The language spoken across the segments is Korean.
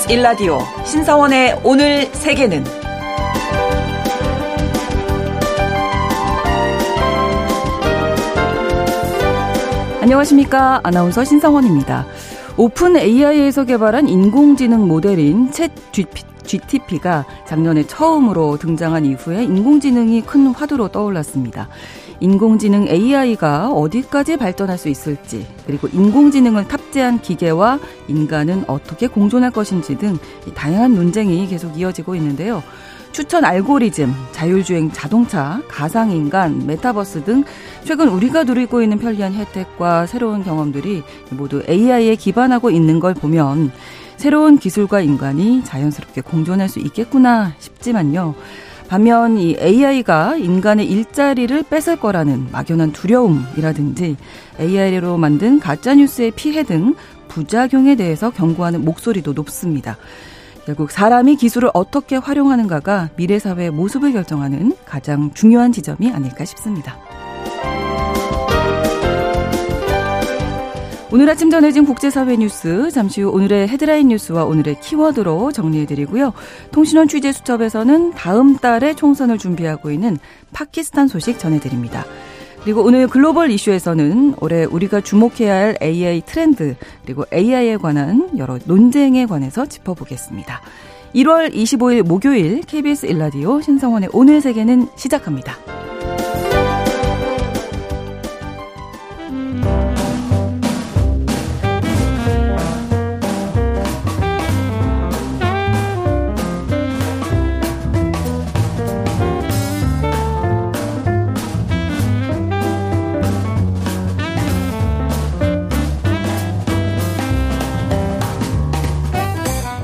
KBS 1라디오 신사원의 오늘 세계는 안녕하십니까. 아나운서 신상원입니다. 오픈 AI에서 개발한 인공지능 모델인 챗 GTP가 작년에 처음으로 등장한 이후에 인공지능이 큰 화두로 떠올랐습니다. 인공지능 AI가 어디까지 발전할 수 있을지, 그리고 인공지능을 탑재한 기계와 인간은 어떻게 공존할 것인지 등 다양한 논쟁이 계속 이어지고 있는데요. 추천 알고리즘, 자율주행 자동차, 가상인간, 메타버스 등 최근 우리가 누리고 있는 편리한 혜택과 새로운 경험들이 모두 AI에 기반하고 있는 걸 보면 새로운 기술과 인간이 자연스럽게 공존할 수 있겠구나 싶지만요. 반면 이 AI가 인간의 일자리를 뺏을 거라는 막연한 두려움이라든지 AI로 만든 가짜뉴스의 피해 등 부작용에 대해서 경고하는 목소리도 높습니다. 결국 사람이 기술을 어떻게 활용하는가가 미래 사회의 모습을 결정하는 가장 중요한 지점이 아닐까 싶습니다. 오늘 아침 전해진 국제사회 뉴스, 잠시 후 오늘의 헤드라인 뉴스와 오늘의 키워드로 정리해드리고요. 통신원 취재 수첩에서는 다음 달에 총선을 준비하고 있는 파키스탄 소식 전해드립니다. 그리고 오늘 글로벌 이슈에서는 올해 우리가 주목해야 할 AI 트렌드, 그리고 AI에 관한 여러 논쟁에 관해서 짚어보겠습니다. 1월 25일 목요일 KBS 일라디오 신성원의 오늘 세계는 시작합니다.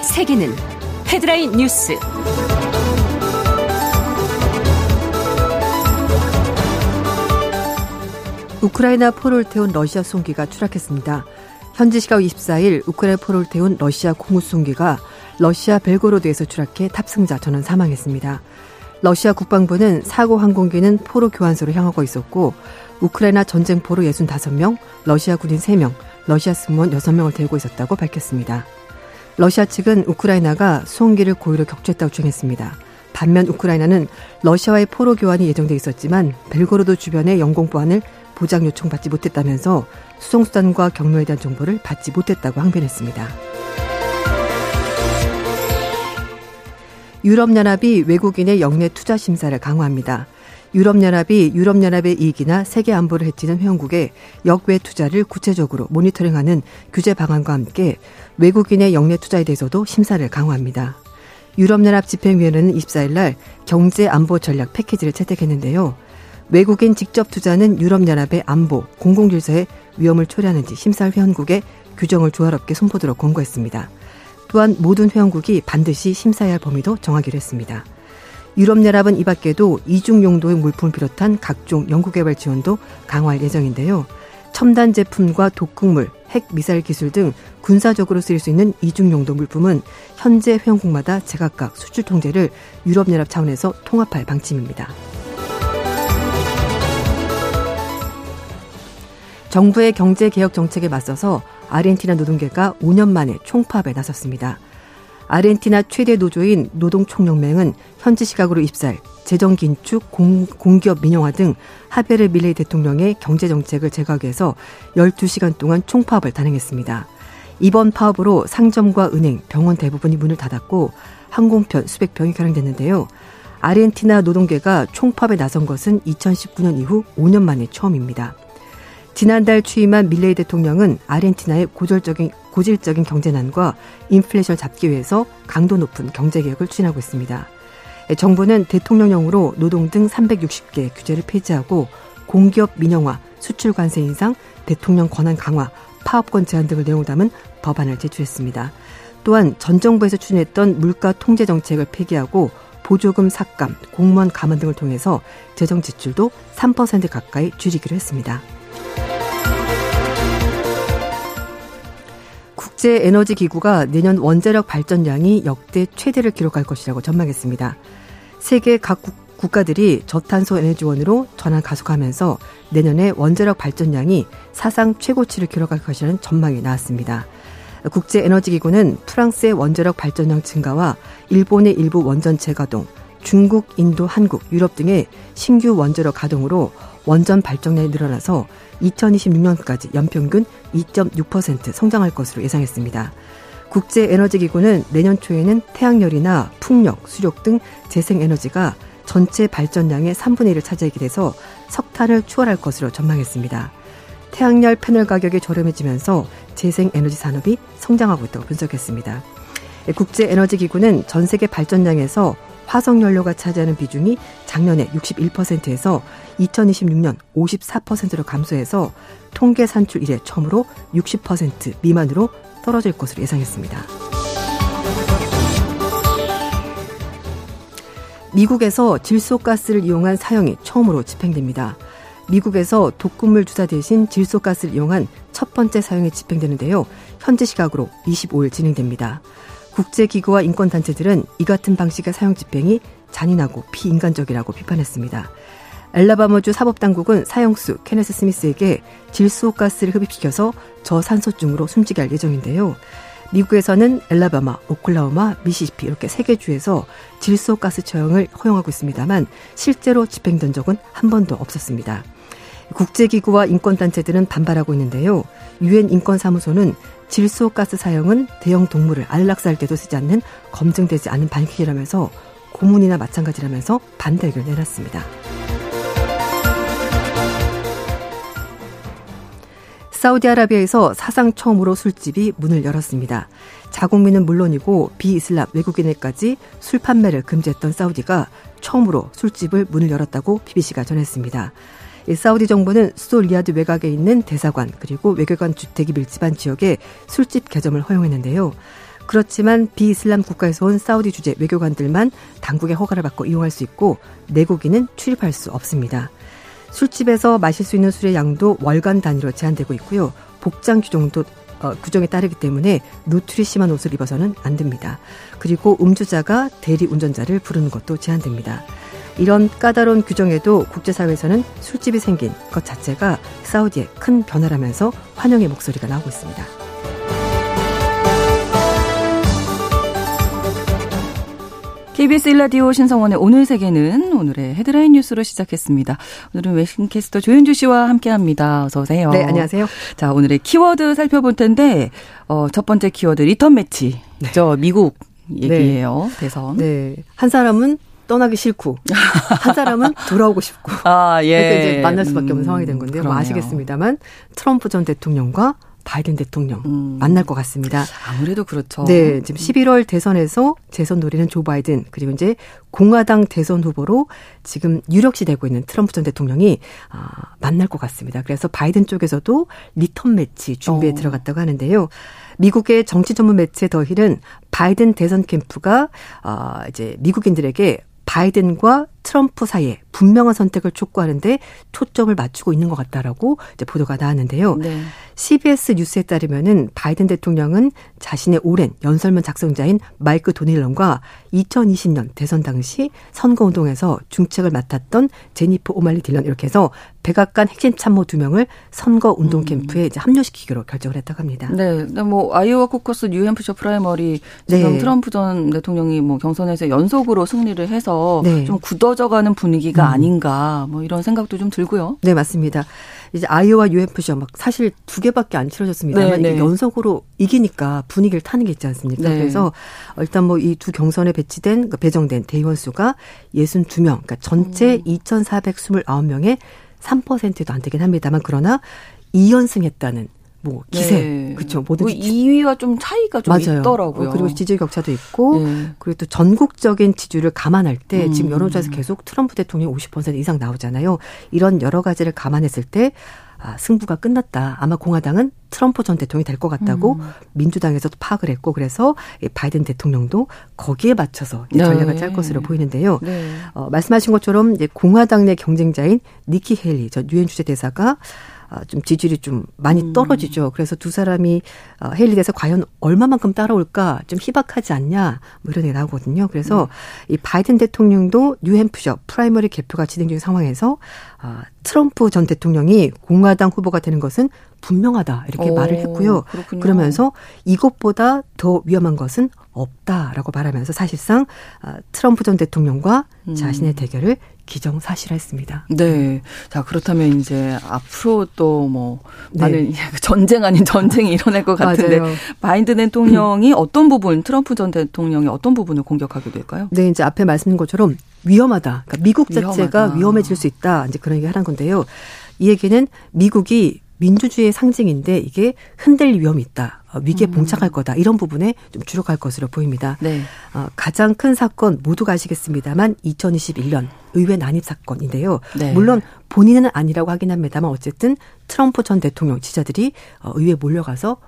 오늘 세계는 헤드라인 뉴스. 우크라이나 포를 태운 러시아 송기가 추락했습니다. 현지 시각 24일 우크라이나 포를 태운 러시아 공우 송기가 러시아 벨고로드에서 추락해 탑승자 전원 사망했습니다. 러시아 국방부는 사고 항공기는 포로 교환소로 향하고 있었고 우크라이나 전쟁포로 65명, 러시아 군인 3명, 러시아 승무원 6명을 데리고 있었다고 밝혔습니다. 러시아 측은 우크라이나가 수송기를 고의로 격추했다고 주장했습니다. 반면 우크라이나는 러시아와의 포로 교환이 예정돼 있었지만 벨고로드 주변의 영공 보안을 보장 요청받지 못했다면서 수송수단과 경로에 대한 정보를 받지 못했다고 항변했습니다. 유럽연합이 외국인의 영내 투자 심사를 강화합니다. 유럽연합이 유럽연합의 이익이나 세계 안보를 해치는 회원국의 역외 투자를 구체적으로 모니터링하는 규제 방안과 함께 외국인의 영내 투자에 대해서도 심사를 강화합니다. 유럽연합 집행위원회는 24일 날 경제 안보 전략 패키지를 채택했는데요. 외국인 직접 투자는 유럽연합의 안보, 공공질서에 위험을 초래하는지 심사할 회원국에 규정을 조화롭게 손보도록 권고했습니다. 또한 모든 회원국이 반드시 심사해야 할 범위도 정하기로 했습니다. 유럽연합은 이 밖에도 이중 용도의 물품을 비롯한 각종 연구개발 지원도 강화할 예정인데요. 첨단 제품과 독극물, 핵 미사일 기술 등 군사적으로 쓰일 수 있는 이중 용도 물품은 현재 회원국마다 제각각 수출 통제를 유럽연합 차원에서 통합할 방침입니다. 정부의 경제 개혁 정책에 맞서서 아르헨티나 노동계가 5년 만에 총파업에 나섰습니다. 아르헨티나 최대 노조인 노동총연맹은 현지 시각으로 입살, 재정 긴축, 공, 공기업 민영화 등 하베르 밀레이 대통령의 경제 정책을 위해서 12시간 동안 총파업을 단행했습니다. 이번 파업으로 상점과 은행, 병원 대부분이 문을 닫았고 항공편 수백 병이 결항됐는데요. 아르헨티나 노동계가 총파업에 나선 것은 2019년 이후 5년 만에 처음입니다. 지난달 취임한 밀레이 대통령은 아르헨티나의 고절적인, 고질적인 경제난과 인플레이션을 잡기 위해서 강도 높은 경제개혁을 추진하고 있습니다. 정부는 대통령령으로 노동 등 360개 규제를 폐지하고 공기업 민영화, 수출 관세 인상, 대통령 권한 강화, 파업권 제한 등을 내용을 담은 법안을 제출했습니다. 또한 전 정부에서 추진했던 물가 통제 정책을 폐기하고 보조금 삭감, 공무원 감원 등을 통해서 재정 지출도 3% 가까이 줄이기로 했습니다. 국제에너지기구가 내년 원자력 발전량이 역대 최대를 기록할 것이라고 전망했습니다. 세계 각 국 가들이 저탄소 에너지원으로 전환 가속하면서 내년에 원자력 발전량이 사상 최고치를 기록할 것이라는 전망이 나왔습니다. 국제에너지기구는 프랑스의 원자력 발전량 증가와 일본의 일부 원전 재 가동, 중국, 인도, 한국, 유럽 등의 신규 원자력 가동으로 원전 발전량이 늘어나서 2026년까지 연평균 2.6% 성장할 것으로 예상했습니다. 국제에너지기구는 내년 초에는 태양열이나 풍력, 수력 등 재생에너지가 전체 발전량의 3분의 1을 차지하게 돼서 석탄을 추월할 것으로 전망했습니다. 태양열 패널 가격이 저렴해지면서 재생에너지 산업이 성장하고 있다고 분석했습니다. 국제에너지기구는 전 세계 발전량에서 화석연료가 차지하는 비중이 작년에 61%에서 2026년 54%로 감소해서 통계 산출 이래 처음으로 60% 미만으로 떨어질 것으로 예상했습니다. 미국에서 질소가스를 이용한 사형이 처음으로 집행됩니다. 미국에서 독극물 주사 대신 질소가스를 이용한 첫 번째 사형이 집행되는데요. 현재 시각으로 25일 진행됩니다. 국제기구와 인권단체들은 이 같은 방식의 사형 집행이 잔인하고 비인간적이라고 비판했습니다. 엘라바마주 사법당국은 사형수 케네스 스미스에게 질소가스를 흡입시켜서 저산소증으로 숨지게 할 예정인데요. 미국에서는 엘라바마, 오클라호마, 미시시피 이렇게 세 개 주에서 질소가스 처형을 허용하고 있습니다만 실제로 집행된 적은 한 번도 없었습니다. 국제기구와 인권단체들은 반발하고 있는데요. 유엔 인권사무소는 질소가스 사용은 대형 동물을 안락사할 때도 쓰지 않는 검증되지 않은 반칙이라면서 고문이나 마찬가지라면서 반대 의견을 내놨습니다. 사우디아라비아에서 사상 처음으로 술집이 문을 열었습니다. 자국민은 물론이고 비이슬람 외국인에까지 술 판매를 금지했던 사우디가 처음으로 술집을 문을 열었다고 BBC가 전했습니다. 사우디 정부는 수도 리야드 외곽에 있는 대사관 그리고 외교관 주택이 밀집한 지역에 술집 개점을 허용했는데요. 그렇지만 비이슬람 국가에서 온 사우디 주재 외교관들만 당국의 허가를 받고 이용할 수 있고 내국인은 출입할 수 없습니다. 술집에서 마실 수 있는 술의 양도 월간 단위로 제한되고 있고요. 복장 규정도 어, 규정에 따르기 때문에 노출이 심한 옷을 입어서는 안 됩니다. 그리고 음주자가 대리 운전자를 부르는 것도 제한됩니다. 이런 까다로운 규정에도 국제사회에서는 술집이 생긴 것 자체가 사우디의 큰 변화라면서 환영의 목소리가 나오고 있습니다. KBS 1라디오 신성원의 오늘 세계는 오늘의 헤드라인 뉴스로 시작했습니다. 오늘은 외신캐스터 조윤주 씨와 함께합니다. 어서 오세요. 네, 안녕하세요. 자, 오늘의 키워드 살펴볼 텐데 어, 첫 번째 키워드 리턴 매치. 네. 저 미국 얘기예요. 네. 대선. 네. 한 사람은 떠나기 싫고 한 사람은 돌아오고 싶고 아, 예. 그래서 이제 만날 수밖에 없는 음, 상황이 된 건데요. 뭐 아시겠습니다만 트럼프 전 대통령과 바이든 대통령 음. 만날 것 같습니다. 아무래도 그렇죠. 네, 지금 11월 대선에서 재선 노리는 조 바이든 그리고 이제 공화당 대선 후보로 지금 유력시 되고 있는 트럼프 전 대통령이 아, 만날 것 같습니다. 그래서 바이든 쪽에서도 리턴 매치 준비에 어. 들어갔다고 하는데요. 미국의 정치 전문 매체 더힐은 바이든 대선 캠프가 어, 이제 미국인들에게 바이든과 트럼프 사이에 분명한 선택을 촉구하는데 초점을 맞추고 있는 것 같다라고 이제 보도가 나왔는데요. 네. CBS 뉴스에 따르면은 바이든 대통령은 자신의 오랜 연설문 작성자인 마이크 도닐런과 2020년 대선 당시 선거 운동에서 중책을 맡았던 제니퍼 오말리 딜런 이렇게 해서 백악관 핵심 참모 두 명을 선거 운동 음. 캠프에 이제 합류시키기로 결정을 했다고 합니다. 네. 뭐 아이오와 코커스 뉴햄프셔 프라이머리 지금 네. 트럼프 전 대통령이 뭐 경선에서 연속으로 승리를 해서 네. 좀 굳어 져가는 분위기가 음. 아닌가 뭐 이런 생각도 좀 들고요. 네, 맞습니다. 이제 아이오와 UFC가 막 사실 두 개밖에 안 치러졌습니다만 네, 네. 연속으로 이기니까 분위기를 타는 게 있지 않습니까? 네. 그래서 일단 뭐 이 두 경선에 배치된 그러니까 배정된 대의원 수가 62명, 그러니까 전체 음. 2,429명의 3%도 안 되긴 합니다만 그러나 2연승했다는 뭐 기세, 네. 그렇죠. 모든 2위와 좀 차이가 좀 맞아요. 있더라고요. 어, 그리고 지지 격차도 있고 네. 그리고 또 전국적인 지지를 감안할 때 음. 지금 여론조사에서 계속 트럼프 대통령 50% 이상 나오잖아요. 이런 여러 가지를 감안했을 때 아, 승부가 끝났다. 아마 공화당은 트럼프 전 대통령이 될 것 같다고 음. 민주당에서도 파악을 했고 그래서 바이든 대통령도 거기에 맞춰서 네. 전략을 짤 것으로 보이는데요. 네. 어, 말씀하신 것처럼 이제 공화당 내 경쟁자인 니키 헤일리 저 유엔 주재 대사가 아, 좀 지지율이 좀 많이 음. 떨어지죠. 그래서 두 사람이 어, 헤일리 대사가 과연 얼마만큼 따라올까 좀 희박하지 않냐 뭐 이런 얘기 나오거든요. 그래서 음. 이 바이든 대통령도 뉴햄프셔 프라이머리 개표가 진행 중인 상황에서 아, 트럼프 전 대통령이 공화당 후보가 되는 것은 분명하다 이렇게 오, 말을 했고요. 그렇군요. 그러면서 이것보다 더 위험한 것은 없다라고 말하면서 사실상 아, 트럼프 전 대통령과 음. 자신의 대결을 기정사실화했습니다. 네. 자 그렇다면 이제 앞으로 또뭐 네. 많은 전쟁 아닌 전쟁이 일어날 것 같은데 바이든 대통령이 어떤 부분 트럼프 전 대통령이 어떤 부분을 공격하게 될까요? 네, 이제 앞에 말씀드린 것처럼 위험하다. 그러니까 미국 자체가 위험하다. 위험해질 수 있다. 이제 그런 얘기 하는 건데요. 이 얘기는 미국이 민주주의의 상징인데 이게 흔들 위험이 있다. 어, 위기에 음. 봉착할 거다. 이런 부분에 좀 주력할 것으로 보입니다. 네. 어, 가장 큰 사건 모두가 아시겠습니다만 2021년 의회 난입 사건인데요. 네. 물론 본인은 아니라고 하긴 합니다만 어쨌든 트럼프 전 대통령 지자들이 어, 의회에 몰려가서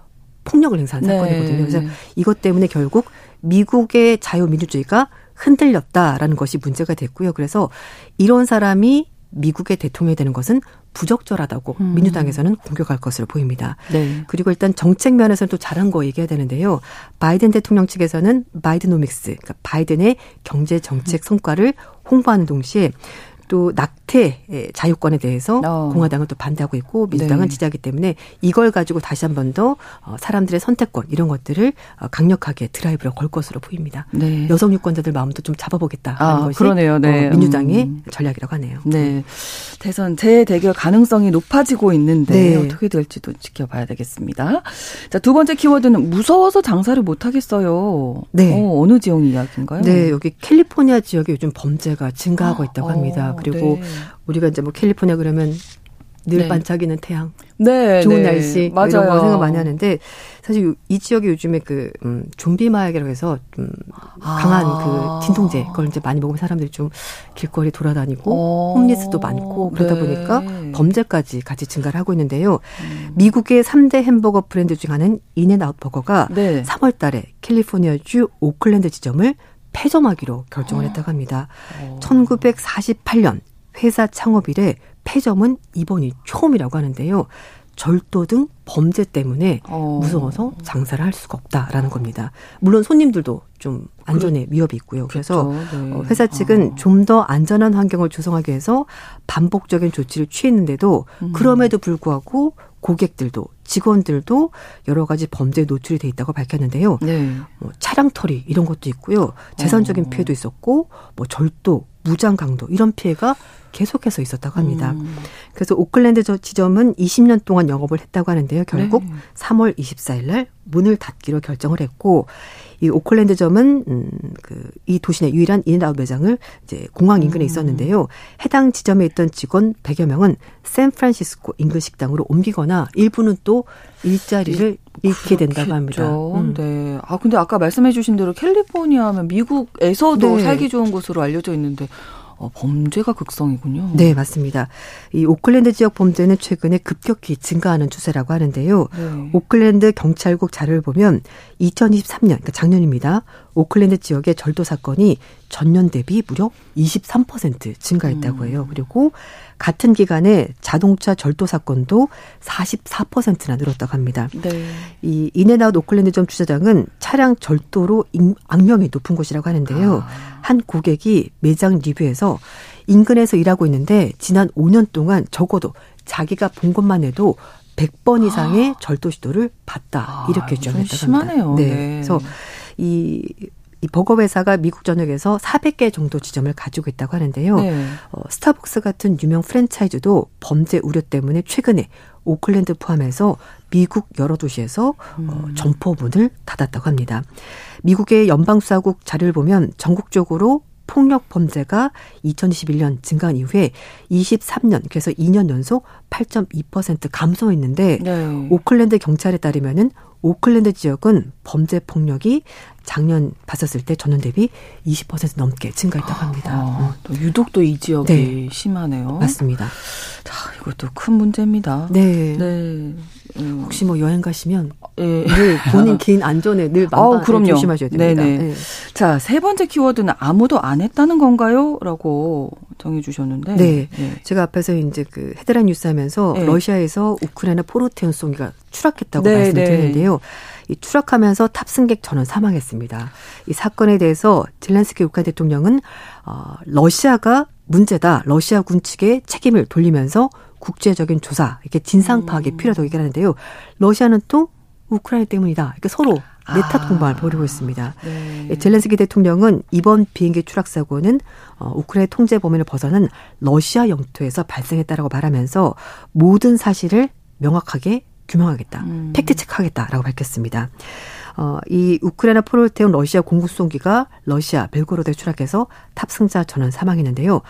폭력을 행사한 네. 사건이거든요. 그래서 이것 때문에 결국 미국의 자유민주주의가 흔들렸다라는 것이 문제가 됐고요. 그래서 이런 사람이 미국의 대통령이 되는 것은 부적절하다고 음. 민주당에서는 공격할 것으로 보입니다. 네. 그리고 일단 정책 면에서는 또 잘한 거 얘기해야 되는데요. 바이든 대통령 측에서는 바이든노믹스, 그러니까 바이든의 경제 정책 성과를 홍보하는 동시에 또 낙태 자유권에 대해서 어. 공화당은 또 반대하고 있고 민주당은 네. 지지하기 때문에 이걸 가지고 다시 한 번더 어, 사람들의 선택권 이런 것들을 어, 강력하게 드라이브를 걸 것으로 보입니다. 네. 여성 유권자들 마음도 좀 잡아보겠다 하는 아, 것이 그러네요. 네. 민주당의 음. 전략이라고 하네요. 네. 대선 재대결 가능성이 높아지고 있는데 네. 어떻게 될지도 지켜봐야 되겠습니다. 자, 두 번째 키워드는 무서워서 장사를 못 하겠어요. 네. 어, 느 지역 이야기인가요? 네, 여기 캘리포니아 지역에 요즘 범죄가 증가하고 아, 있다고 합니다. 그리고 네. 우리가 이제 뭐 캘리포니아 그러면 늘 네. 반짝이는 태양, 네, 좋은 네. 날씨 맞아요. 이런 거 생각 많이 하는데 사실 이 지역이 요즘에 그 음, 좀비 마약이라고 해서 좀 강한 아. 그 진통제 그걸 이제 많이 먹으면 사람들이 좀 길거리 돌아다니고 어. 홈리스도 많고 그러다 네. 보니까 범죄까지 같이 증가를 하고 있는데요. 음. 미국의 3대 햄버거 브랜드 중 하나인 인앤아웃 버거가 네. 3월 달에 캘리포니아주 오클랜드 지점을 폐점하기로 결정을 어. 했다고 합니다. 어. 1948년 회사 창업 이래 폐점은 이번이 처음이라고 하는데요. 절도 등 범죄 때문에 어. 무서워서 장사를 할 수가 없다라는 겁니다. 물론 손님들도 좀 안전에 위협이 있고요. 그래서 그렇죠. 네. 어, 회사 측은 어. 좀더 안전한 환경을 조성하기 위해서 반복적인 조치를 취했는데도 음. 그럼에도 불구하고 고객들도 직원들도 여러 가지 범죄에 노출이 돼 있다고 밝혔는데요. 네. 뭐 차량 털이 이런 것도 있고요. 재산적인 어. 피해도 있었고 뭐 절도, 무장 강도 이런 피해가 계속해서 있었다고 합니다. 음. 그래서 오클랜드 지점은 20년 동안 영업을 했다고 하는데요. 결국 네. 3월 24일 날 문을 닫기로 결정을 했고 이 오클랜드 점은 음 그이 도시 내 유일한 인앤아웃 매장을 이제 공항 인근에 음. 있었는데요. 해당 지점에 있던 직원 100여 명은 샌프란시스코 인근 식당으로 옮기거나 일부는 또 일자리를 잃게 된다고 합니다. 음. 네. 아 근데 아까 말씀해 주신 대로 캘리포니아면 미국에서도 네. 살기 좋은 곳으로 알려져 있는데 어, 범죄가 극성이군요. 네, 맞습니다. 이 오클랜드 지역 범죄는 최근에 급격히 증가하는 추세라고 하는데요. 네. 오클랜드 경찰국 자료를 보면 2023년, 그러니까 작년입니다. 오클랜드 지역의 절도 사건이 전년 대비 무려 23% 증가했다고 음. 해요. 그리고 같은 기간에 자동차 절도 사건도 44%나 늘었다고 합니다. 네. 이 인앤아웃 오클랜드점 주차장은 차량 절도로 악명이 높은 곳이라고 하는데요. 아. 한 고객이 매장 리뷰에서 인근에서 일하고 있는데 지난 5년 동안 적어도 자기가 본 것만 해도 100번 이상의 아. 절도 시도를 봤다. 이렇게 아, 주장했다고 합니다. 심하네요. 네. 네. 그래서 이 이 버거 회사가 미국 전역에서 400개 정도 지점을 가지고 있다고 하는데요. 네. 어, 스타벅스 같은 유명 프랜차이즈도 범죄 우려 때문에 최근에 오클랜드 포함해서 미국 여러 도시에서 어, 음. 어, 점포문을 닫았다고 합니다. 미국의 연방수사국 자료를 보면 전국적으로 폭력 범죄가 2021년 증가한 이후에 23년 그래서 2년 연속 8.2% 감소했는데 네. 오클랜드 경찰에 따르면은 오클랜드 지역은 범죄 폭력이 작년 봤었을 때 전년 대비 20% 넘게 증가했다고 합니다. 아, 또 유독 또 이 지역이 네. 심하네요. 맞습니다. 자, 이것도 큰 문제입니다. 네. 네. 음. 혹시 뭐 여행 가시면 네. 늘 본인 개인 안전에 늘 만반 아, 조심하셔야 됩니다. 네네. 네. 자, 세 번째 키워드는 아무도 안 했다는 건가요? 라고 정해 주셨는데. 네. 네. 제가 앞에서 이제 그 헤드라인 뉴스 하면서 네. 러시아에서 우크라이나 포르테온 송이가 추락했다고 네, 말씀드렸는데요. 이 추락하면서 탑승객 전원 사망했습니다. 이 사건에 대해서 젤란스키 우크라이나 대통령은 어, 러시아가 문제다. 러시아 군 측에 책임을 돌리면서 국제적인 조사, 이렇게 진상 파악이 음. 필요하다고 얘기하는데요. 러시아는 또 우크라이나 때문이다. 이렇게 서로 내탓 아. 공방을 벌이고 있습니다. 네. 예, 젤렌스키 대통령은 이번 비행기 추락 사고는 어, 우크라이나 통제 범위를 벗어난 러시아 영토에서 발생했다라고 말하면서 모든 사실을 명확하게 규명하겠다, 음. 팩트 체크하겠다라고 밝혔습니다. 어, 이 우크라이나 포를 태운 러시아 공구송기가 러시아 벨고로드에 추락해서 탑승자 전원 사망했는데요.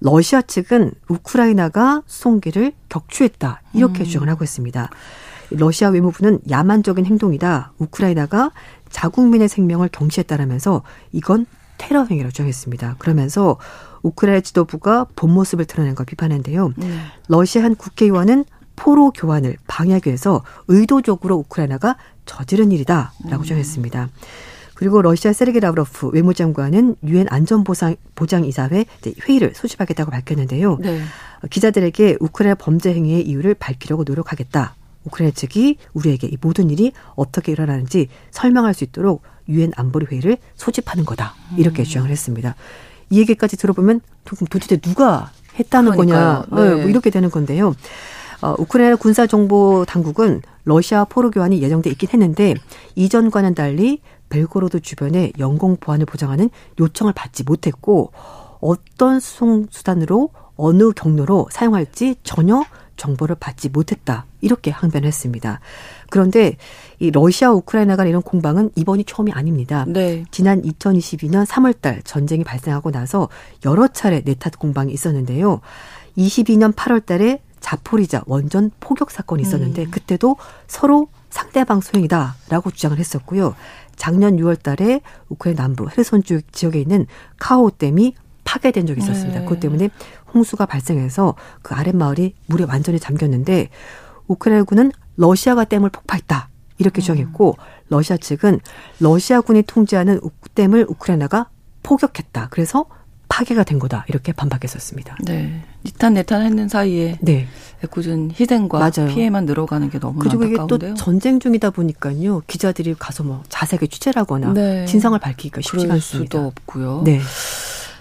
러시아 측은 우크라이나가 송기를 격추했다 이렇게 음. 주장을 하고 있습니다. 러시아 외무부는 야만적인 행동이다. 우크라이나가 자국민의 생명을 경시했다라면서 이건 테러 행위라고 주장했습니다. 그러면서 우크라이나 지도부가 본 모습을 드러낸 걸 비판했는데요. 음. 러시아 한 국회의원은 포로 교환을 방해하기 위해서 의도적으로 우크라이나가 저지른 일이다라고 음. 주장했습니다. 그리고 러시아 세르게 라브로프 외무장관은 유엔 안전보장 보장 이사회 회의를 소집하겠다고 밝혔는데요. 네. 기자들에게 우크라이나 범죄 행위의 이유를 밝히려고 노력하겠다. 우크라이나 측이 우리에게 이 모든 일이 어떻게 일어나는지 설명할 수 있도록 유엔 안보리 회의를 소집하는 거다. 이렇게 음. 주장을 했습니다. 이 얘기까지 들어보면 도대체 누가 했다는 그러니까요. 거냐. 네. 뭐 이렇게 되는 건데요. 어, 우크라이나 군사 정보 당국은 러시아 포로 교환이 예정돼 있긴 했는데 이전과는 달리 벨고로드 주변에 영공 보안을 보장하는 요청을 받지 못했고 어떤 수송 수단으로 어느 경로로 사용할지 전혀 정보를 받지 못했다. 이렇게 항변했습니다. 그런데 이 러시아 우크라이나 간 이런 공방은 이번이 처음이 아닙니다. 네. 지난 2022년 3월 달 전쟁이 발생하고 나서 여러 차례 내탓 공방이 있었는데요. 22년 8월 달에 자포리자 원전 포격 사건이 있었는데 음. 그때도 서로 상대방 소행이다라고 주장을 했었고요. 작년 6월 달에 우크라이나 남부 헤르손 지역에 있는 카오 댐이 파괴된 적이 있었습니다. 네. 그것 때문에 홍수가 발생해서 그 아랫마을이 물에 완전히 잠겼는데 우크라이나군은 러시아가 댐을 폭파했다. 이렇게 음. 주장했고 러시아 측은 러시아군이 통제하는 댐을 우크라이나가 포격했다. 그래서 파괴가 된 거다. 이렇게 반박했었습니다. 네. 니탄 내탄 했는 사이에 네. 애꿎은 희생과 맞아요. 피해만 늘어가는 게 너무 그리고 안타까운데요. 이게 또 전쟁 중이다 보니까요. 기자들이 가서 뭐 자세하게 취재를 하거나 네. 진상을 밝히기가 쉽지 않습니다. 수도 없고요. 네.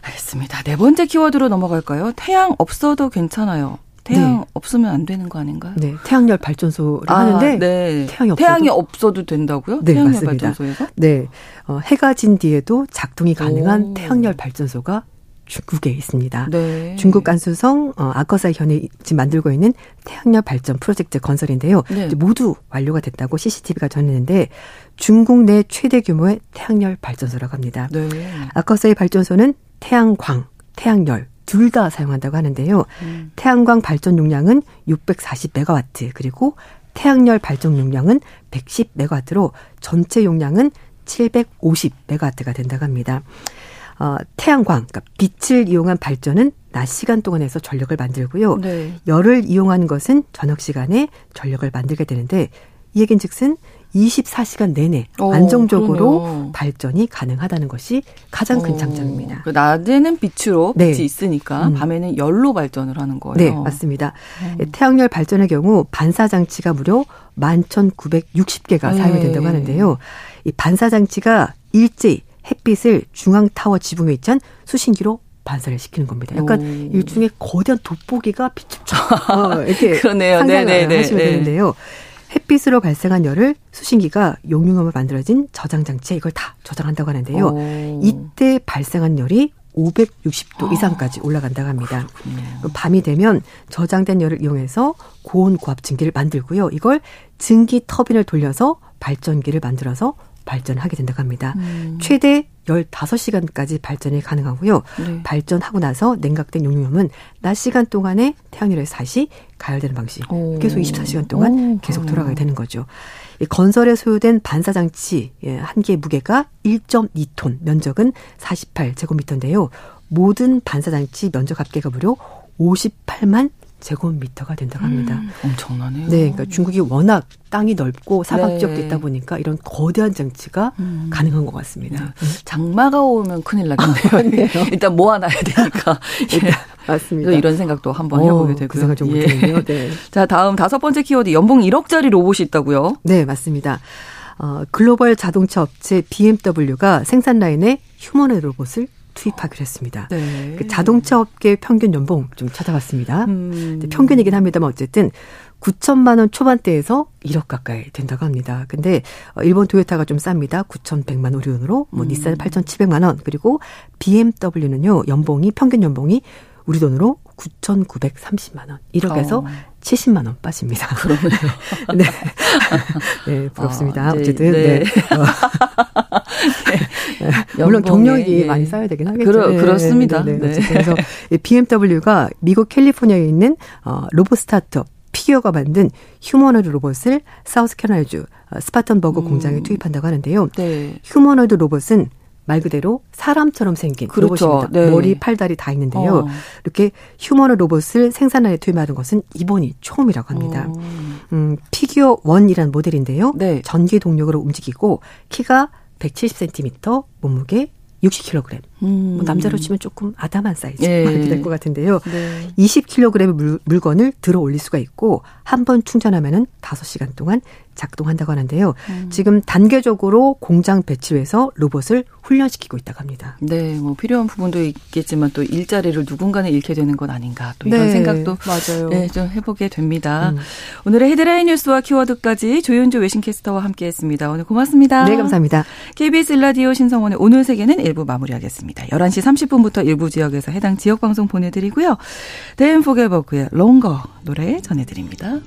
알겠습니다. 네 번째 키워드로 넘어갈까요? 태양 없어도 괜찮아요. 태양 네. 없으면 안 되는 거 아닌가요? 네, 태양열 발전소를 아, 하는데 네. 태양이 없어도 태양이 없어도 된다고요? 네, 태양열 맞습니다. 발전소에서? 네, 어, 해가 진 뒤에도 작동이 가능한 오. 태양열 발전소가 중국에 있습니다. 네. 중국 간수성 어, 아커사 현에 지금 만들고 있는 태양열 발전 프로젝트 건설인데요. 네. 모두 완료가 됐다고 CCTV가 전했는데 중국 내 최대 규모의 태양열 발전소라고 합니다. 네. 아커사의 발전소는 태양광, 태양열 둘 다 사용한다고 하는데요. 음. 태양광 발전 용량은 640메가와트 그리고 태양열 발전 용량은 110메가와트로 전체 용량은 750메가와트가 된다고 합니다. 어, 태양광, 그러니까 빛을 이용한 발전은 낮 시간 동안에서 전력을 만들고요. 네. 열을 이용한 것은 저녁 시간에 전력을 만들게 되는데 이 얘기는 즉슨 24시간 내내 오, 어, 안정적으로 그러네요. 발전이 가능하다는 것이 가장 큰 오, 어, 장점입니다. 그 낮에는 빛으로 네. 빛이 있으니까 음. 밤에는 열로 발전을 하는 거예요. 네, 맞습니다. 음. 태양열 발전의 경우 반사 장치가 무려 11,960개가 네. 사용이 된다고 하는데요. 이 반사 장치가 일제히 햇빛을 중앙 타워 지붕 에 있지 수신기로 반사를 시키는 겁니다. 약간 오. 일종의 거대한 돋보기가 빛을 어, 이렇게 그러네요. 상상을 네네네. 하시면 네. 되는데요. 햇빛으로 발생한 열을 수신기가 용융함을 만들어진 저장 장치에 이걸 다 저장한다고 하는데요. 오. 이때 발생한 열이 560도 이상까지 올라간다고 합니다. 그렇군요. 밤이 되면 저장된 열을 이용해서 고온 고압 증기를 만들고요. 이걸 증기 터빈을 돌려서 발전기를 만들어서 발전하게 된다고 합니다. 음. 최대 15시간까지 발전이 가능하고요. 네. 발전하고 나서 냉각된 용융염은 낮 시간 동안에 태양열에 다시 가열되는 방식. 오. 계속 24시간 동안 오. 계속 돌아가게 되는 거죠. 이 건설에 소요된 반사장치 예, 한 개의 무게가 1.2톤, 면적은 48제곱미터인데요. 모든 반사장치 면적 합계가 무려 58만 제곱미터가 된다고 합니다. 음, 엄청나네요. 네, 그러니까 중국이 워낙 땅이 넓고 사막 네. 지역도 있다 보니까 이런 거대한 장치가 음. 가능한 것 같습니다. 네. 장마가 오면 큰일 나겠네요. 네. 일단 모아놔야 되니까. 예. 맞습니다. 이런 생각도 한번 해보게 되고요. 그 생각 좀 예. 못했네요. 네. 자, 다음 다섯 번째 키워드 연봉 1억짜리 로봇이 있다고요? 네, 맞습니다. 어, 글로벌 자동차 업체 BMW가 생산 라인에 휴머노 로봇을 투입하기로 했습니다. 네. 그 자동차 업계 평균 연봉 좀 찾아봤습니다. 음. 평균이긴 합니다만 어쨌든 9천만 원 초반대에서 1억 가까이 된다고 합니다. 근데 어, 일본 토요타가 좀 쌉니다. 9,100만 우리 돈으로 뭐 음. 닛산 8,700만 원 그리고 BMW는요 연봉이 평균 연봉이 우리 돈으로 9,930만 원. 1억에서 어. 70만 원 빠집니다. 그러네요. 네. 네, 부럽습니다. 아, 네, 어쨌든 네. 네. 어. 네. 물론 경력이 예. 많이 쌓여야 되긴 하겠죠. 그러, 그렇습니다. 네, 네, 네. 그래서 BMW가 미국 캘리포니아에 있는 어, 로봇 스타트업 피규어가 만든 휴머노이드 로봇을 사우스캐롤라이나주 어, 스파턴버그 음. 공장에 투입한다고 하는데요. 네. 휴머노이드 로봇은 말 그대로 사람처럼 생긴 그렇죠. 로봇입니다. 네. 머리, 팔, 다리 다 있는데요. 어. 이렇게 휴머노이드 로봇을 생산라인에 투입하는 것은 이번이 처음이라고 합니다. 어. 음, Figure One이라는 모델인데요. 네. 전기 동력으로 움직이고 키가 170cm, 몸무게 60kg. 음. 뭐 남자로 치면 조금 아담한 사이즈 예. 이렇게 될것 같은데요. 네. 20kg의 물, 물건을 들어 올릴 수가 있고 한 번 충전하면은 5시간 동안 작동한다고 하는데요. 음. 지금 단계적으로 공장 배치해서 로봇을 훈련시키고 있다고 합니다. 네, 뭐 필요한 부분도 있겠지만 또 일자리를 누군가는 잃게 되는 건 아닌가 또 이런 네, 생각도 맞아요. 네, 좀 해보게 됩니다. 음. 오늘의 헤드라인 뉴스와 키워드까지 조윤주 외신캐스터와 함께했습니다. 오늘 고맙습니다. 네, 감사합니다. KBS 일라디오 신성원의 오늘 세계는 일부 마무리하겠습니다. 11시 30분부터 일부 지역에서 해당 지역 방송 보내드리고요. 데인 포게버그의 롱거 노래 전해드립니다.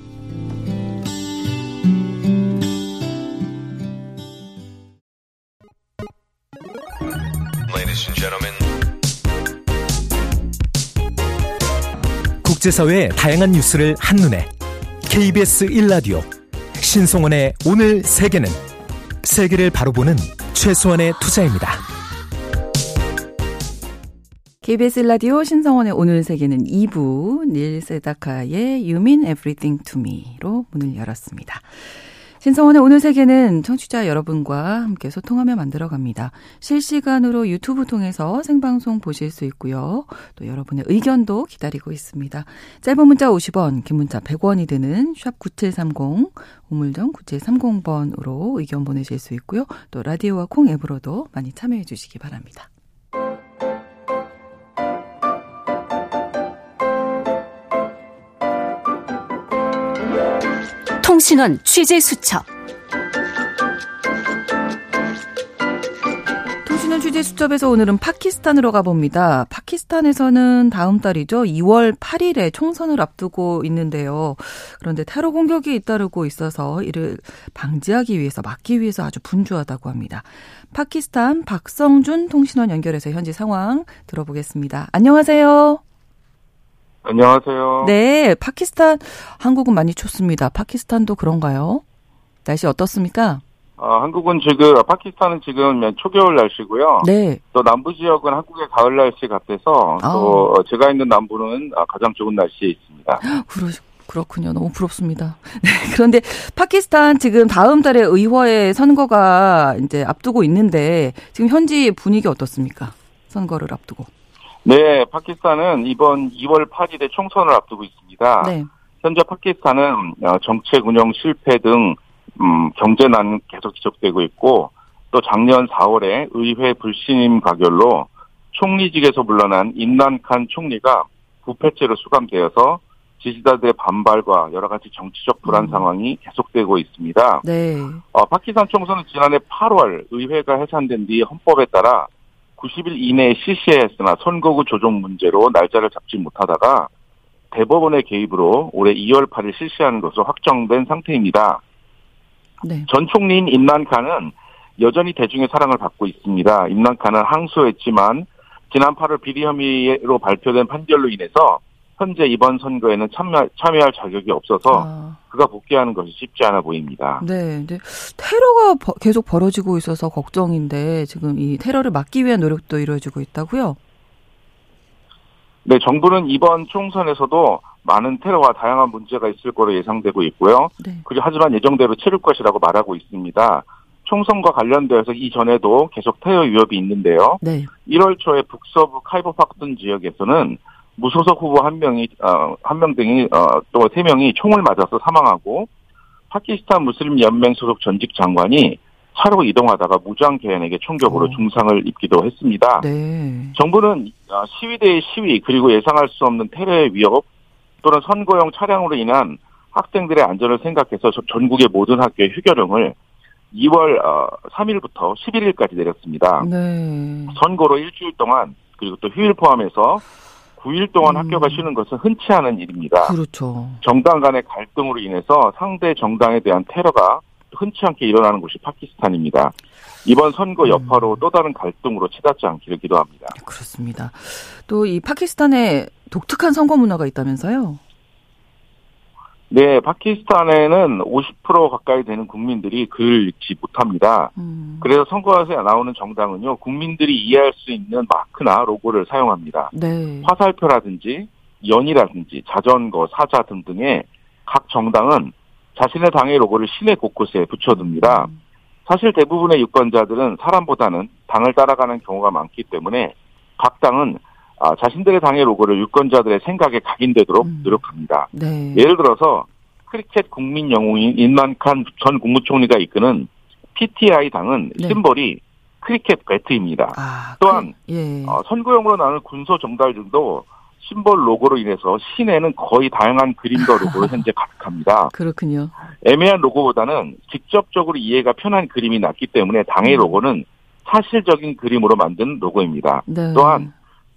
국제사회의 다양한 뉴스를 한눈에 KBS 1라디오 신성원의 오늘 세계는 세계를 바로 보는 최소한의 투자입니다. KBS 라디오 신성원의 오늘 세계는 2부 닐 세다카의 You Mean Everything to Me로 문을 열었습니다. 신성원의 오늘 세계는 청취자 여러분과 함께 소통하며 만들어 갑니다. 실시간으로 유튜브 통해서 생방송 보실 수 있고요. 또 여러분의 의견도 기다리고 있습니다. 짧은 문자 50원, 긴 문자 100원이 드는 샵 9730, 우물정 9730번으로 의견 보내실 수 있고요. 또 라디오와 콩 앱으로도 많이 참여해 주시기 바랍니다. 통신원 취재 수첩. 통신원 취재 수첩에서 오늘은 파키스탄으로 가봅니다. 파키스탄에서는 다음 달이죠. 2월 8일에 총선을 앞두고 있는데요. 그런데 테러 공격이 잇따르고 있어서 이를 방지하기 위해서 막기 위해서 아주 분주하다고 합니다. 파키스탄 박성준 통신원 연결해서 현지 상황 들어보겠습니다. 안녕하세요. 안녕하세요. 네, 파키스탄 한국은 많이 춥습니다. 파키스탄도 그런가요? 날씨 어떻습니까? 아, 한국은 지금 파키스탄은 지금 초겨울 날씨고요. 네. 또 남부 지역은 한국의 가을 날씨 같아서 아. 또 제가 있는 남부는 가장 좋은 날씨에 있습니다. 그러 그렇군요. 너무 부럽습니다. 네, 그런데 파키스탄 지금 다음 달에 의회 선거가 이제 앞두고 있는데 지금 현지 분위기 어떻습니까? 선거를 앞두고. 네, 파키스탄은 이번 2월 8일에 총선을 앞두고 있습니다. 네. 현재 파키스탄은 어, 정책 운영 실패 등 음, 경제난 계속 지속되고 있고 또 작년 4월에 의회 불신임 가결로 총리직에서 물러난 임란칸 총리가 부패죄로 수감되어서 지지자들의 반발과 여러 가지 정치적 불안 음. 상황이 계속되고 있습니다. 네. 어, 파키스탄 총선은 지난해 8월 의회가 해산된 뒤 헌법에 따라 90일 이내에 실시해야 했으나 선거구 조정 문제로 날짜를 잡지 못하다가 대법원의 개입으로 올해 2월 8일 실시하는 것으로 확정된 상태입니다. 네. 전 총리인 임란칸은 여전히 대중의 사랑을 받고 있습니다. 임난칸은 항소했지만 지난 8월 비리 혐의로 발표된 판결로 인해서 현재 이번 선거에는 참여, 참여할 자격이 없어서 아. 그가 복귀하는 것이 쉽지 않아 보입니다. 네, 네. 테러가 버, 계속 벌어지고 있어서 걱정인데 지금 이 테러를 막기 위한 노력도 이루어지고 있다고요? 네, 정부는 이번 총선에서도 많은 테러와 다양한 문제가 있을 거로 예상되고 있고요. 네. 그리고 하지만 예정대로 치를 것이라고 말하고 있습니다. 총선과 관련되어서 이전에도 계속 테러 위협이 있는데요. 네. 1월 초에 북서부 카이보팍둔 지역에서는 무소속 후보 한 명이 어, 한명 등이 어, 또 세 명이 총을 맞아서 사망하고 파키스탄 무슬림 연맹 소속 전직 장관이 차로 이동하다가 무장 개인에게 총격으로 오. 어. 중상을 입기도 했습니다. 네. 정부는 어, 시위대의 시위 그리고 예상할 수 없는 테러의 위협 또는 선거용 차량으로 인한 학생들의 안전을 생각해서 전국의 모든 학교의 휴교령을 2월 3일부터 어, 11일까지 내렸습니다. 네. 선거로 일주일 동안 그리고 또 휴일 포함해서 9일 동안 음. 학교가 쉬는 것은 흔치 않은 일입니다. 그렇죠. 정당 간의 갈등으로 인해서 상대 정당에 대한 테러가 흔치 않게 일어나는 곳이 파키스탄입니다. 이번 선거 음. 여파로 음. 또 다른 갈등으로 치닫지 않기를 기도합니다. 그렇습니다. 또 이 파키스탄에 독특한 선거 문화가 있다면서요? 네, 파키스탄에는 50% 가까이 되는 국민들이 글을 읽지 못합니다. 음. 그래서 선거에서 나오는 정당은요, 국민들이 이해할 수 있는 마크나 로고를 사용합니다. 네. 화살표라든지 연이라든지 자전거, 사자 등등의 각 정당은 자신의 당의 로고를 시내 곳곳에 붙여둡니다. 음. 사실 대부분의 유권자들은 사람보다는 당을 따라가는 경우가 많기 때문에 각 당은 아, 자신들의 당의 로고를 유권자들의 생각에 각인되도록 음. 노력합니다. 네. 예를 들어서 크리켓 국민 영웅인 인만칸 전 국무총리가 이끄는 PTI 당은 네. 심벌이 크리켓 배트입니다. 아, 또한 그, 예. 어, 선거용으로 나오는 군소 정달 등도 심벌 로고로 인해서 시내는 거의 다양한 그림과 로고로 현재 가득합니다. 그렇군요. 애매한 로고보다는 직접적으로 이해가 편한 그림이 낫기 때문에 당의 음. 로고는 사실적인 그림으로 만든 로고입니다. 네. 또한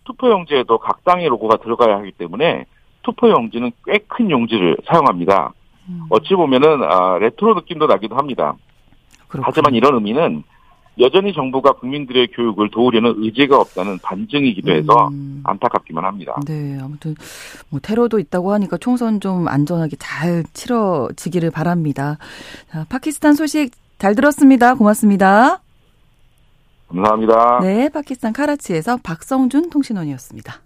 투표용지에도 각 당의 로고가 들어가야 하기 때문에 투표용지는 꽤 큰 용지를 사용합니다. 음. 어찌 보면은 아, 레트로 느낌도 나기도 합니다. 그렇군요. 하지만 이런 의미는 여전히 정부가 국민들의 교육을 도우려는 의지가 없다는 반증이기도 해서 음. 안타깝기만 합니다. 네, 아무튼 뭐 테러도 있다고 하니까 총선 좀 안전하게 잘 치러지기를 바랍니다. 자, 파키스탄 소식 잘 들었습니다. 고맙습니다. 감사합니다. 네, 파키스탄 카라치에서 박성준 통신원이었습니다.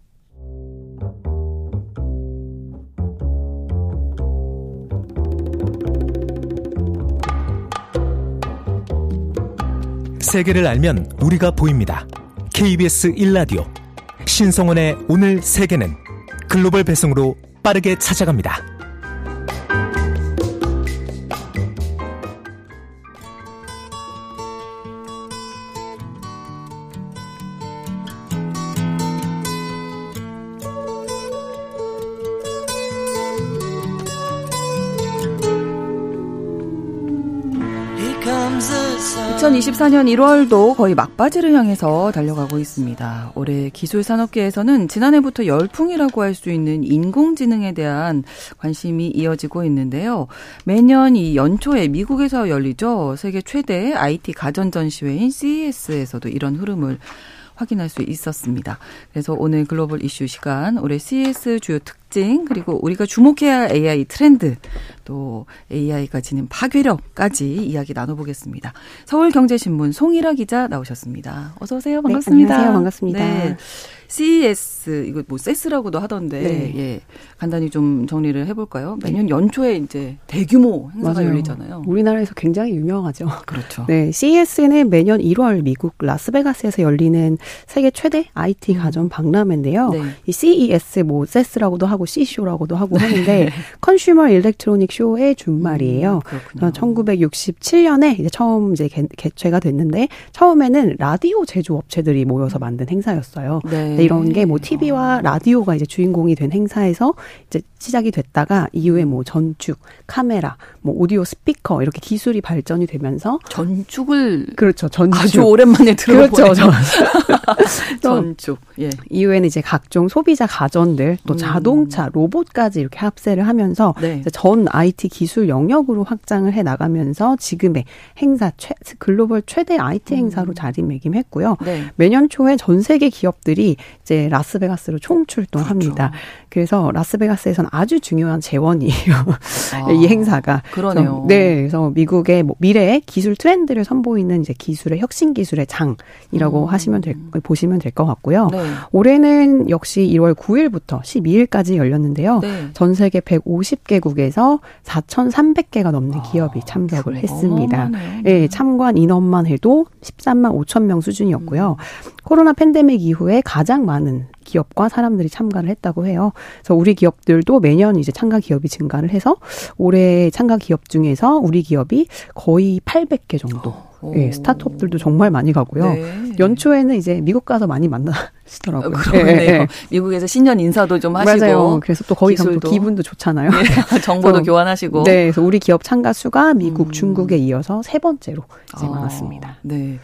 세계를 알면 우리가 보입니다. KBS 1라디오 신성원의 오늘 세계는 글로벌 배송으로 빠르게 찾아갑니다. 2024년 1월도 거의 막바지를 향해서 달려가고 있습니다. 올해 기술 산업계에서는 지난해부터 열풍이라고 할 수 있는 인공지능에 대한 관심이 이어지고 있는데요. 매년 이 연초에 미국에서 열리죠. 세계 최대 IT 가전 전시회인 CES에서도 이런 흐름을 확인할 수 있었습니다. 그래서 오늘 글로벌 이슈 시간 올해 CES 주요 특 징 그리고 우리가 주목해야 할 AI 트렌드 또 AI가 지닌 파괴력까지 이야기 나눠보겠습니다. 서울경제신문 송일아 기자 나오셨습니다. 어서 오세요. 반갑습니다. 네, 안녕하세요. 반갑습니다. 네. CES 이거 뭐 세스라고도 하던데 네. 예 간단히 좀 정리를 해볼까요? 매년 연초에 이제 대규모 행사가 맞아요. 열리잖아요. 우리나라에서 굉장히 유명하죠. 그렇죠. 네, CES는 매년 1월 미국 라스베가스에서 열리는 세계 최대 IT 음. 가전 박람회인데요. 네. 이 CES 뭐 세스라고도 하고 C쇼라고도 하고 하는데 Consumer Electronic Show의 준말이에요. 음, 그렇군요. 1967년에 이제 처음 이제 개, 개최가 됐는데 처음에는 라디오 제조 업체들이 모여서 만든 행사였어요. 네. 네. 이런 게 뭐 TV와 라디오가 이제 주인공이 된 행사에서 이제 시작이 됐다가 이후에 뭐 전축, 카메라, 뭐 오디오 스피커 이렇게 기술이 발전이 되면서 전축을 그렇죠. 전축 아주 오랜만에 들어보네요. 그렇죠. 전축. 예. 이후에는 이제 각종 소비자 가전들 또 음. 자동차, 로봇까지 이렇게 합세를 하면서 네. 전 IT 기술 영역으로 확장을 해 나가면서 지금의 행사 최, 글로벌 최대 IT 행사로 음. 자리매김했고요. 네. 매년 초에 전 세계 기업들이 이제 라스베가스로 총출동합니다. 그렇죠. 그래서 라스베가스에서는 아주 중요한 재원이에요. 아, 이 행사가. 그러네요. 그래서, 네, 그래서 미국의 뭐 미래의 기술 트렌드를 선보이는 이제 기술의 혁신 기술의 장이라고 음. 하시면 될 보시면 될 것 같고요. 네. 올해는 역시 1월 9일부터 12일까지 열렸는데요. 네. 전 세계 150개국에서 4,300개가 넘는 아, 기업이 참석을 아, 했습니다. 네, 참관 인원만 해도 13만 5천 명 수준이었고요. 음. 코로나 팬데믹 이후에 가장 많은 기업과 사람들이 참가를 했다고 해요. 그래서 우리 기업들도 매년 이제 참가 기업이 증가를 해서 올해 참가 기업 중에서 우리 기업이 거의 800개 정도. 예, 스타트업들도 정말 많이 가고요. 네. 연초에는 이제 미국 가서 많이 만나시더라고요. 어, 그러네요. 예, 예. 미국에서 신년 인사도 좀 하시고. 맞아요. 그래서 또 거기 가면 또 기분도 좋잖아요. 네. 정보도 교환하시고. 네, 그래서 우리 기업 참가 수가 미국, 음. 중국에 이어서 세 번째로 이제 아, 많았습니다. 네.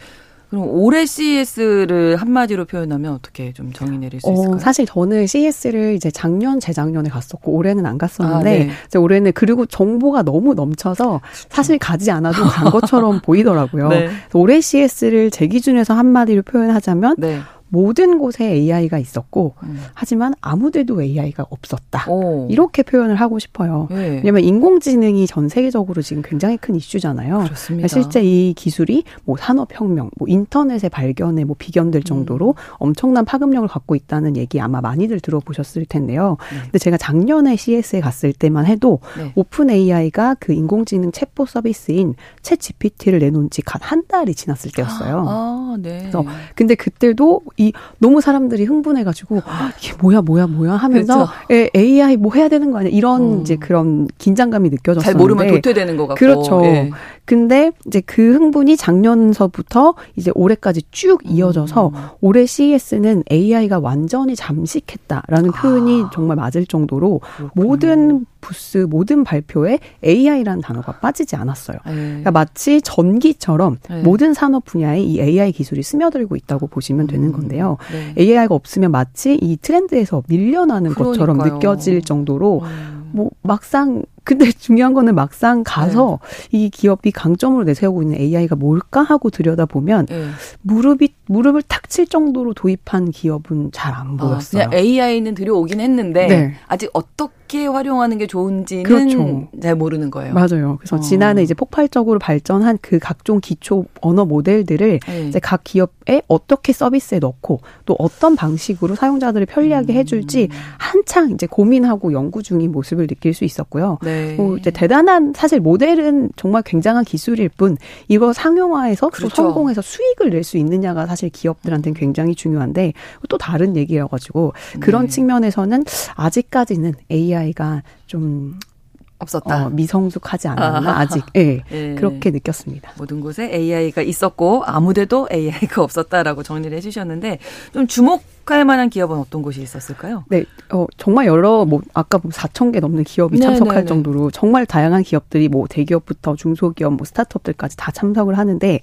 그럼 올해 CES를 한마디로 표현하면 어떻게 좀 정의 내릴 수 있을까요? 어, 사실 저는 CES를 이제 작년, 재작년에 갔었고 올해는 안 갔었는데 아, 네. 올해는 그리고 정보가 너무 넘쳐서 사실 가지 않아도 간 것처럼 보이더라고요. 네. 올해 CES를 제 기준에서 한마디로 표현하자면 네. 모든 곳에 AI가 있었고 음. 하지만 아무데도 AI가 없었다. 오. 이렇게 표현을 하고 싶어요. 네. 왜냐하면 인공지능이 전 세계적으로 지금 굉장히 큰 이슈잖아요. 그렇습니다. 실제 이 기술이 뭐 산업혁명, 뭐 인터넷의 발견에 뭐 비견될 정도로 음. 엄청난 파급력을 갖고 있다는 얘기 아마 많이들 들어보셨을 텐데요. 네. 근데 제가 작년에 CS에 갔을 때만 해도 네. 오픈 AI가 그 인공지능 챗보 서비스인 챗 GPT를 내놓은 지 한 달이 지났을 때였어요. 아, 네. 그래서 근데 그때도 이 너무 사람들이 흥분해가지고 아, 이게 뭐야 뭐야 뭐야 하면서 그렇죠. AI 뭐 해야 되는 거 아니야 이런 음. 이제 그런 긴장감이 느껴졌었는데 잘 모르면 도태되는 것 같고 그렇죠. 예. 근데 이제 그 흥분이 작년서부터 이제 올해까지 쭉 이어져서 음. 올해 CES는 AI가 완전히 잠식했다라는 표현이 아. 정말 맞을 정도로 그렇군요. 모든 부스 모든 발표에 AI라는 단어가 빠지지 않았어요. 네. 그러니까 마치 전기처럼 네. 모든 산업 분야에 이 AI 기술이 스며들고 있다고 보시면 되는 건데. 건데요. 네. AI가 없으면 마치 이 트렌드에서 밀려나는 그러니까요. 것처럼 느껴질 정도로 음. 뭐 막상 근데 중요한 거는 막상 가서 네. 이 기업이 강점으로 내세우고 있는 AI가 뭘까 하고 들여다보면 네. 무릎이 무릎을 탁 칠 정도로 도입한 기업은 잘안 아, 보였어요. 아, AI는 들여오긴 했는데 네. 아직 어떻게 활용하는 게 좋은지는 그렇죠. 잘 모르는 거예요. 맞아요. 그래서 어. 지난해 이제 폭발적으로 발전한 그 각종 기초 언어 모델들을 네. 이제 각 기업에 어떻게 서비스에 넣고 또 어떤 방식으로 사용자들을 편리하게 음. 해줄지 한창 이제 고민하고 연구 중인 모습을 느낄 수 있었고요. 네. 네. 뭐 이제 대단한 사실 모델은 정말 굉장한 기술일 뿐 이거 상용화해서 그렇죠. 성공해서 수익을 낼 수 있느냐가 사실 기업들한테는 굉장히 중요한데 또 다른 얘기여 가지고 그런 네. 측면에서는 아직까지는 AI 가 좀 없었다. 어, 미성숙하지 않았나 아, 아직. 예. 네, 그렇게 느꼈습니다. 모든 곳에 AI가 있었고 아무데도 AI가 없었다라고 정리를 해 주셨는데 좀 주목할 만한 기업은 어떤 곳이 있었을까요? 네, 어, 정말 여러 뭐 아까 뭐 4천 개 넘는 기업이 네, 참석할 네, 네, 정도로 정말 다양한 기업들이 뭐 대기업부터 중소기업, 뭐 스타트업들까지 다 참석을 하는데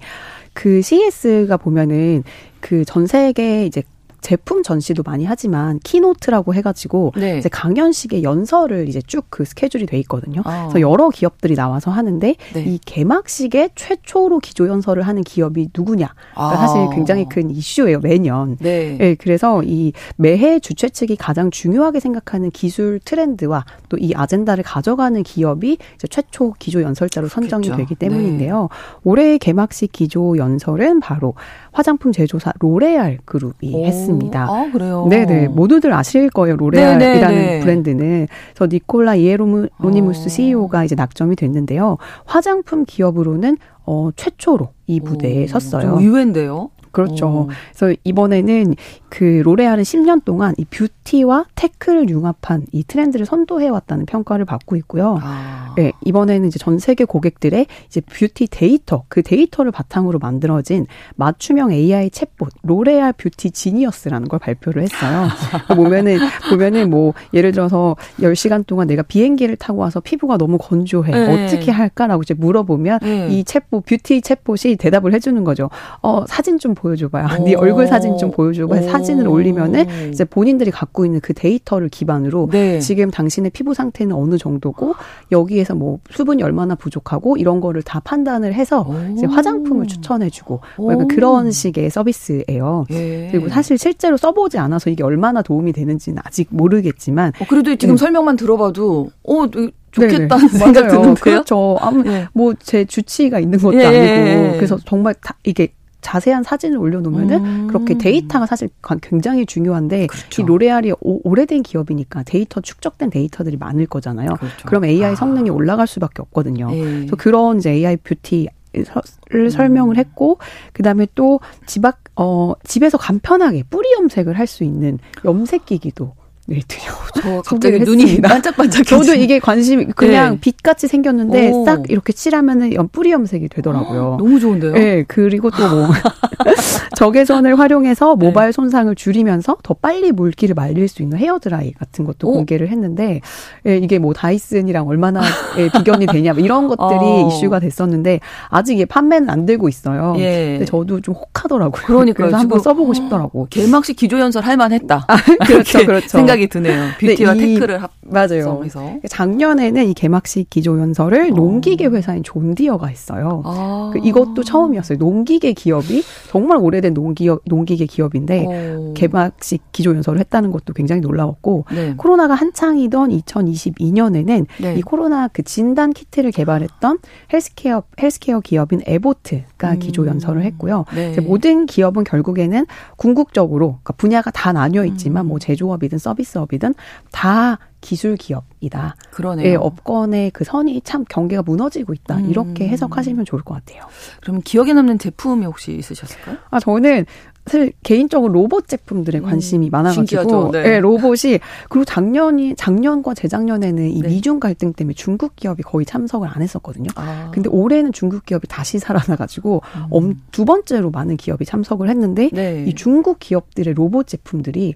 그 CES가 보면은 그 전 세계 이제 제품 전시도 많이 하지만 keynote라고 해가지고 네. 이제 강연식의 연설을 이제 쭉 그 스케줄이 돼 있거든요. 아. 그래서 여러 기업들이 나와서 하는데 네. 이 개막식에 최초로 기조 연설을 하는 기업이 누구냐? 아. 사실 굉장히 큰 이슈예요 매년. 네. 네. 그래서 이 매해 주최 측이 가장 중요하게 생각하는 기술 트렌드와 또 이 아젠다를 가져가는 기업이 이제 최초 기조 연설자로 선정이 그렇겠죠. 되기 때문인데요. 네. 올해 개막식 기조 연설은 바로 화장품 제조사 로레알 그룹이 오. 했습니다. 아, 그래요? 네네. 모두들 아실 거예요. 로레알이라는 네네네. 브랜드는. 저 니콜라 이에로니무스 어. CEO가 이제 낙점이 됐는데요. 화장품 기업으로는 어, 최초로 이 무대에 오, 섰어요. 의외인데요? 그렇죠. 오. 그래서 이번에는 그 로레알은 10년 동안 이 beauty와 tech를 융합한 이 트렌드를 선도해 왔다는 평가를 받고 있고요. 아. 네, 이번에는 이제 전 세계 고객들의 이제 뷰티 데이터, 그 데이터를 바탕으로 만들어진 맞춤형 AI 챗봇 로레알 Beauty Genius라는 걸 발표를 했어요. 보면은 보면은 뭐 예를 들어서 10시간 동안 내가 비행기를 타고 와서 피부가 너무 건조해. 네. 어떻게 할까라고 이제 물어보면 네. 이 챗봇 뷰티 챗봇이 대답을 해 주는 거죠. 어, 사진 좀 보여줘 봐요. 네 얼굴 사진 좀 보여 주고 사진을 올리면은 이제 본인들이 갖고 있는 그 데이터를 기반으로 네. 지금 당신의 피부 상태는 어느 정도고 여기에서 뭐 수분이 얼마나 부족하고 이런 거를 다 판단을 해서 이제 화장품을 추천해 주고 뭐 약간 그런 식의 서비스예요. 예. 그리고 사실 실제로 써보지 않아서 이게 얼마나 도움이 되는지는 아직 모르겠지만 어, 그래도 지금 음. 설명만 들어봐도 어 좋겠다는 네네. 생각 드는데요. 그렇죠. 아무 네. 뭐 제 주치의가 있는 것도 예. 아니고 그래서 정말 다 이게 자세한 사진을 올려놓으면은 음. 그렇게 데이터가 사실 굉장히 중요한데 그렇죠. 이 로레알이 오래된 기업이니까 데이터 축적된 데이터들이 많을 거잖아요. 그렇죠. 그럼 AI 아. 성능이 올라갈 수밖에 없거든요. 예. 그래서 그런 이제 AI beauty 를 음. 설명을 했고 그다음에 또 집 앞 어 집에서 간편하게 뿌리 염색을 할 수 있는 염색기기도 네, 드려. 저 갑자기 눈이 반짝반짝. 저도 이게 관심이 그냥 네. 빛같이 생겼는데 오. 싹 이렇게 칠하면은 뿌리 염색이 되더라고요. 아, 너무 좋은데요? 네, 그리고 또 뭐 적외선을 활용해서 네. 모발 손상을 줄이면서 더 빨리 물기를 말릴 수 있는 헤어 드라이 같은 것도 오. 공개를 했는데 예, 이게 뭐 다이슨이랑 얼마나 예, 비견이 되냐 뭐 이런 것들이 어. 이슈가 됐었는데 아직 이게 판매는 안 되고 있어요. 예. 근데 저도 좀 혹하더라고요. 그러니까 한번 써보고 싶더라고. 개막식 기조연설 할 만했다. 아, 그렇죠, 그렇죠. 생각 생각이 드네요. 뷰티와 네, 테크를 합 맞아요. 해서. 작년에는 이 개막식 기조연설을 어. 농기계 회사인 존디어가 했어요. 아. 그 이것도 처음이었어요. 농기계 기업이 정말 오래된 농기업 농기계 기업인데 어. 개막식 기조연설을 했다는 것도 굉장히 놀라웠고 네. 코로나가 한창이던 2022년에는 네. 이 코로나 그 진단 키트를 개발했던 healthcare healthcare 기업인 애보트가 음. 기조연설을 했고요. 네. 모든 기업은 결국에는 궁극적으로 그러니까 분야가 다 나뉘어 있지만 음. 뭐 제조업이든 서비스 서비스업이든 다 기술 기업이다. 그러네요. 예, 업권의 그 선이 참 경계가 무너지고 있다. 음. 이렇게 해석하시면 좋을 것 같아요. 그럼 기억에 남는 제품이 혹시 있으셨을까요? 아 저는 사실 개인적으로 로봇 제품들에 음, 관심이 음, 많아가지고 네. 네. 로봇이 그리고 작년이 작년과 재작년에는 이 네. 미중 갈등 때문에 중국 기업이 거의 참석을 안 했었거든요. 아. 근데 올해는 중국 기업이 다시 살아나가지고 음. 두 번째로 많은 기업이 참석을 했는데 네. 이 중국 기업들의 로봇 제품들이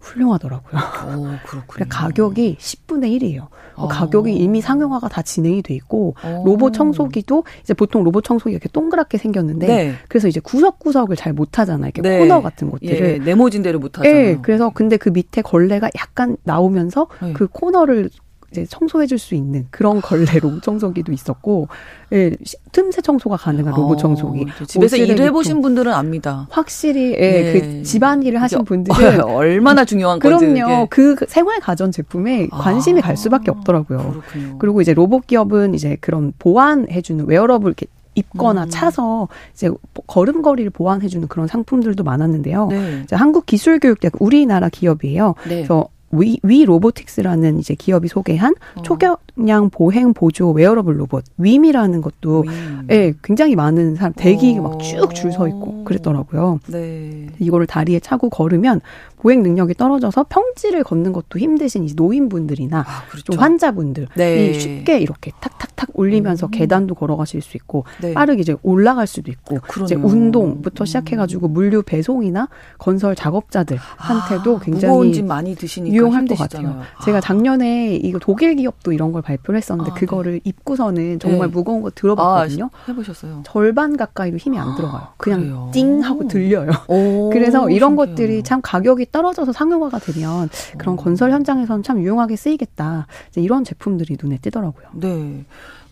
훌륭하더라고요. 오, 그렇군요. 그러니까 가격이 10분의 1이에요. 어. 가격이 이미 상용화가 다 진행이 돼 있고 오. 로봇 청소기도 이제 보통 로봇 청소기 이렇게 동그랗게 생겼는데 네. 그래서 이제 구석구석을 잘 못 하잖아요. 이렇게 네. 코너 같은 것들을 예, 네모진 대로 못 하잖아요. 예, 그래서 근데 그 밑에 걸레가 약간 나오면서 네. 그 코너를 이제 청소해줄 수 있는 그런 걸레로 청소기도 있었고, 예, 틈새 청소가 가능한 로봇 아, 청소기. 어, 집에서 일해보신 분들은 압니다. 확실히, 예, 예. 그 집안일을 하신 분들은 얼마나 중요한 건지. 그럼요. 그 생활 가전 제품에 관심이 아, 갈 수밖에 없더라고요. 그렇군요. 그리고 이제 로봇 기업은 이제 그런 보완해주는 웨어러블 이렇게 입거나 음. 차서 이제 걸음걸이를 보완해주는 그런 상품들도 많았는데요. 네. 한국기술교육대학 우리나라 기업이에요. 네. 그래서 위, 위 Robotics라는 이제 기업이 소개한 어. 초경량 보행 보조 웨어러블 로봇 WIM이라는 것도 예, 네, 굉장히 많은 사람 대기 어. 막쭉 줄 서 있고 그랬더라고요. 네. 이거를 다리에 차고 걸으면 보행 능력이 떨어져서 평지를 걷는 것도 힘드신 노인분들이나 아, 그렇죠. 좀 환자분들이 네. 쉽게 이렇게 탁탁탁 올리면서 음. 계단도 걸어가실 수 있고 네. 빠르게 이제 올라갈 수도 있고 그러네요. 이제 운동부터 시작해가지고 물류 배송이나 건설 작업자들한테도 아, 굉장히 무거운 짐 많이 드시니까 유용할 것 같아요. 아. 제가 작년에 이거 독일 기업도 이런 걸 발표를 했었는데 아, 그거를 네. 입고서는 정말 네. 무거운 거 들어봤거든요. 아, 해보셨어요? 절반 가까이도 힘이 안 들어가요. 그냥 그래요? 띵 하고 들려요. 오, 그래서 이런 신기해요. 것들이 참 가격이 떨어져서 상용화가 되면 그런 오. 건설 현장에서는 참 유용하게 쓰이겠다. 이제 이런 제품들이 눈에 띄더라고요. 네.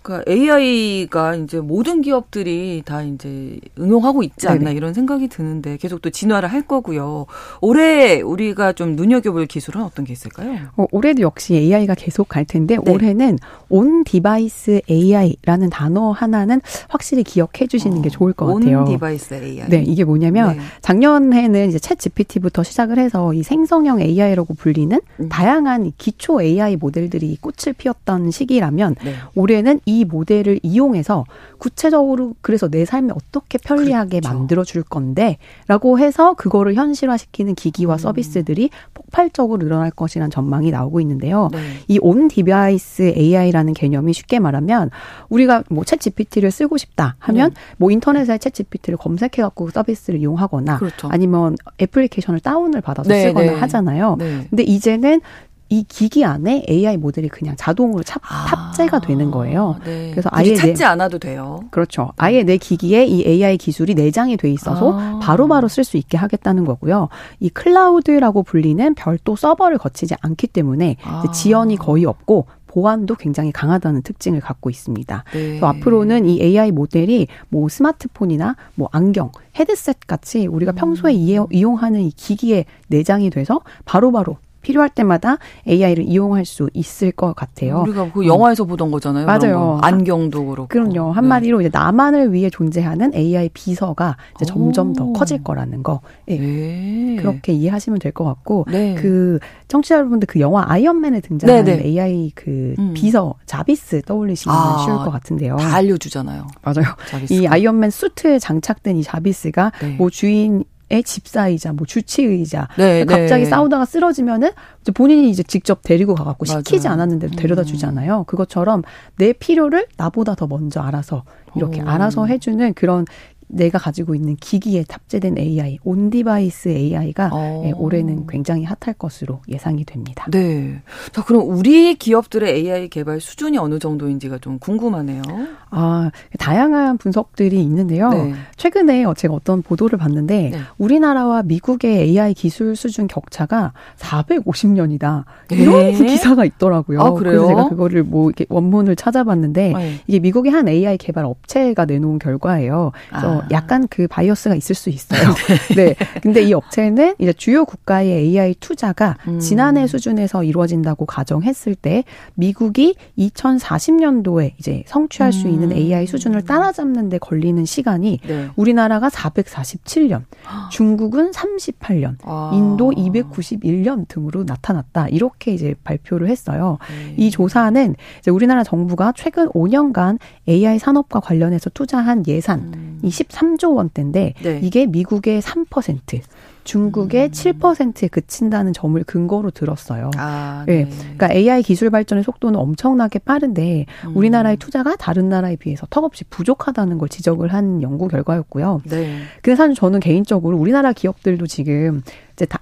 그러니까 AI가 이제 모든 기업들이 다 이제 응용하고 있지 않나 네네. 이런 생각이 드는데 계속 또 진화를 할 거고요. 올해 우리가 좀 눈여겨볼 기술은 어떤 게 있을까요? 어, 올해도 역시 AI가 계속 갈 텐데 네. 올해는 on device AI라는 단어 하나는 확실히 기억해 주시는 어, 게 좋을 것 같아요. on device AI. 네, 이게 뭐냐면 네. 작년에는 이제 챗 GPT부터 시작을 해서 이 생성형 AI라고 불리는 음. 다양한 기초 AI 모델들이 꽃을 피웠던 시기라면 네. 올해는 이 모델을 이용해서 구체적으로 그래서 내 삶에 어떻게 편리하게 그렇죠. 만들어 줄 건데라고 해서 그거를 현실화시키는 기기와 음. 서비스들이 폭발적으로 늘어날 것이라는 전망이 나오고 있는데요. 네. 이 on device AI라는 개념이 쉽게 말하면 우리가 뭐챗 GPT를 쓰고 싶다 하면 네. 뭐 인터넷에 챗 GPT를 검색해 갖고 서비스를 이용하거나 그렇죠. 아니면 애플리케이션을 다운을 받아서 네, 쓰거나 네. 하잖아요. 네. 근데 이제는 이 기기 안에 AI 모델이 그냥 자동으로 탑, 아, 탑재가 되는 거예요. 네. 그래서 아예 찾지 내, 않아도 돼요. 그렇죠. 아예 내 기기에 이 AI 기술이 내장이 돼 있어서 아. 바로바로 쓸수 있게 하겠다는 거고요. 이 클라우드라고 불리는 별도 서버를 거치지 않기 때문에 아. 지연이 거의 없고 보안도 굉장히 강하다는 특징을 갖고 있습니다. 네. 앞으로는 이 AI 모델이 뭐 스마트폰이나 뭐 안경, 헤드셋 같이 우리가 평소에 음. 이용하는 이 기기에 내장이 돼서 바로바로 바로 필요할 때마다 AI를 이용할 수 있을 것 같아요. 우리가 그 영화에서 음. 보던 거잖아요. 맞아요. 안경도 그렇고. 그럼요. 한마디로 네. 이제 나만을 위해 존재하는 AI 비서가 이제 점점 더 커질 거라는 거. 예. 네. 그렇게 이해하시면 될 것 같고 네. 그 청취자 여러분들 그 영화 아이언맨에 등장하는 네, 네. AI 그 음. 비서 자비스 떠올리시면 아, 쉬울 것 같은데요. 다 알려주잖아요. 맞아요. 자비스가. 이 아이언맨 수트에 장착된 이 자비스가 네. 뭐 주인 의 집사이자 뭐 주치의자 네, 갑자기 네. 싸우다가 쓰러지면은 이제 본인이 이제 직접 데리고 가갖고 시키지 않았는데도 데려다 음. 주잖아요. 그것처럼 내 필요를 나보다 더 먼저 알아서 이렇게 오. 알아서 해주는 그런 내가 가지고 있는 기기에 탑재된 AI, on device AI가 어. 예, 올해는 굉장히 핫할 것으로 예상이 됩니다. 네. 자, 그럼 우리 기업들의 AI 개발 수준이 어느 정도인지가 좀 궁금하네요. 아, 다양한 분석들이 있는데요. 네. 최근에 제가 어떤 보도를 봤는데 네. 우리나라와 미국의 AI 기술 수준 격차가 450년이다. 이런 네. 기사가 있더라고요. 아, 그래요? 그래서 제가 그거를 뭐 이렇게 원문을 찾아봤는데 네. 이게 미국의 한 AI 개발 업체가 내놓은 결과예요. 그래서 아. 약간 그 바이어스가 있을 수 있어요. 네. 네. 근데 이 업체는 이제 주요 국가의 AI 투자가 음. 지난해 수준에서 이루어진다고 가정했을 때 미국이 2040년도에 이제 성취할 수 있는 음. AI 수준을 따라잡는 데 걸리는 시간이 네. 우리나라가 447년, 중국은 38년, 아. 인도 291년 등으로 나타났다. 이렇게 이제 발표를 했어요. 네. 이 조사는 이제 우리나라 정부가 최근 5년간 AI 산업과 관련해서 투자한 예산 음. 13조 원대인데 네. 이게 미국의 3%, 중국의 음. 7%에 그친다는 점을 근거로 들었어요. 아, 네. 네. 그러니까 AI 기술 발전의 속도는 엄청나게 빠른데 음. 우리나라의 투자가 다른 나라에 비해서 턱없이 부족하다는 걸 지적을 한 연구 결과였고요. 네. 근데 사실 저는 개인적으로 우리나라 기업들도 지금 이제 다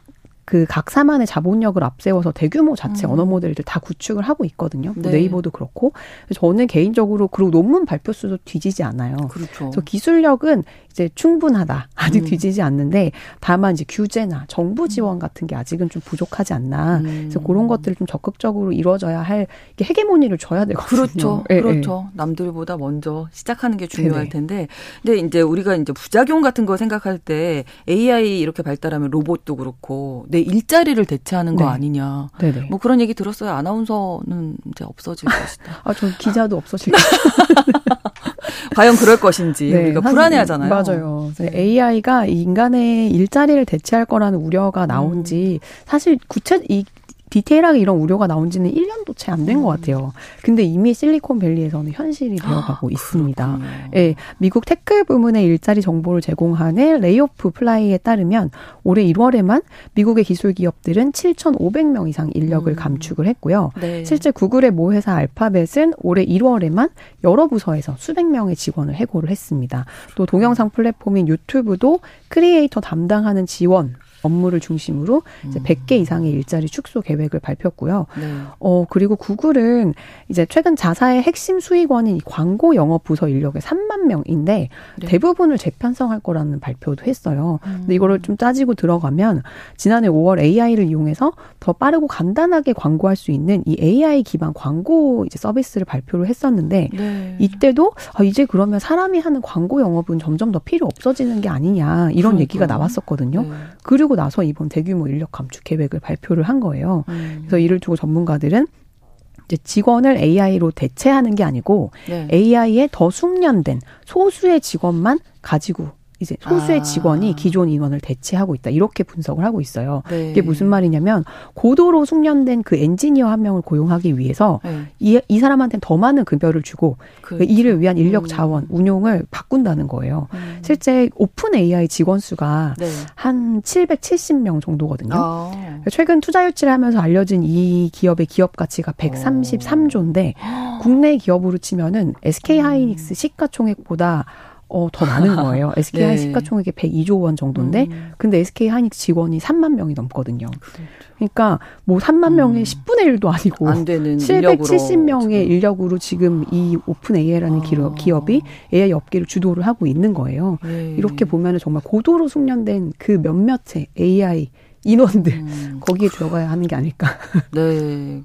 그 각사만의 자본력을 앞세워서 대규모 자체 음. 언어 모델들 다 구축을 하고 있거든요. 뭐 네. 네이버도 그렇고. 저는 개인적으로 그리고 논문 발표 수도 뒤지지 않아요. 그렇죠. 그래서 기술력은 이제 충분하다. 아직 음. 뒤지지 않는데 다만 이제 규제나 정부 음. 지원 같은 게 아직은 좀 부족하지 않나. 음. 그래서 그런 것들을 좀 적극적으로 이루어져야 할 이게 헤게모니를 줘야 되거든요. 그렇죠. 네, 그렇죠. 네. 남들보다 먼저 시작하는 게 중요할. 텐데. 근데 이제 우리가 이제 부작용 같은 거 생각할 때 AI 이렇게 발달하면 로봇도 그렇고 내 일자리를 대체하는 거 네. 아니냐. 네네. 뭐 그런 얘기 들었어요. 아나운서는 이제 없어질 것이다. 아, 저 기자도 없어질 것이다. 과연 그럴 것인지 네, 우리가 불안해 하잖아요. 맞아요. AI가 인간의 일자리를 대체할 거라는 우려가 나온 지 음. 사실 구체 이 디테일하게 이런 우려가 나온 지는 1년도 채 안 된것 음. 같아요. 근데 이미 실리콘밸리에서는 현실이 되어가고 아, 있습니다. 예, 미국 tech 부문의 일자리 정보를 제공하는 레이오프 플라이에 따르면 올해 1월에만 미국의 기술 기업들은 7,500명 이상 인력을 음. 감축을 했고요. 네. 실제 구글의 모회사 알파벳은 올해 1월에만 여러 부서에서 수백 명의 직원을 해고를 했습니다. 또 동영상 플랫폼인 유튜브도 크리에이터 담당하는 지원 업무를 중심으로 이제 100개 음. 이상의 일자리 축소 계획을 발표했고요. 네. 어 그리고 구글은 이제 최근 자사의 핵심 수익원인 광고 영업 부서 인력의 3만 명인데 네. 대부분을 재편성할 거라는 발표도 했어요. 음. 근데 이거를 좀 따지고 들어가면 지난해 5월 AI를 이용해서 더 빠르고 간단하게 광고할 수 있는 이 AI 기반 광고 이제 서비스를 발표를 했었는데 네. 이때도 아, 이제 그러면 사람이 하는 광고 영업은 점점 더 필요 없어지는 게 아니냐 이런 그러니까. 얘기가 나왔었거든요. 네. 그리고 나서 이번 대규모 인력 감축 계획을 발표를 한 거예요. 음. 그래서 이를 두고 전문가들은 이제 직원을 AI로 대체하는 게 아니고 네. AI에 더 숙련된 소수의 직원만 가지고 이제 소수의 아. 직원이 기존 인원을 대체하고 있다. 이렇게 분석을 하고 있어요. 네. 이게 무슨 말이냐면 고도로 숙련된 그 엔지니어 한 명을 고용하기 위해서 네. 이, 이 사람한테는 더 많은 급여를 주고 그 그렇죠. 이를 위한 인력 음. 자원, 음. 운용을 바꾼다는 거예요. 음. 실제 오픈 AI 직원 수가 네. 한 770명 정도거든요. 아. 최근 투자 유치를 하면서 알려진 이 기업의 기업 가치가 133조인데 어. 국내 기업으로 치면은 SK 하이닉스 음. 시가총액보다 어, 더 많은 거예요. SK 네. 시가총액이 102조 원 정도인데, 음. 근데 SK 하이닉스 직원이 3만 명이 넘거든요. 그렇죠. 그러니까 뭐 3만 음. 명의 10분의 1도 아니고 안 되는 770명의 인력으로 지금 이 Open AI라는 아. 기업이 AI 업계를 주도를 하고 있는 거예요. 네. 이렇게 보면은 정말 고도로 숙련된 그 몇몇의 AI 인원들 음. 거기에 들어가야 하는 게 아닐까. 네.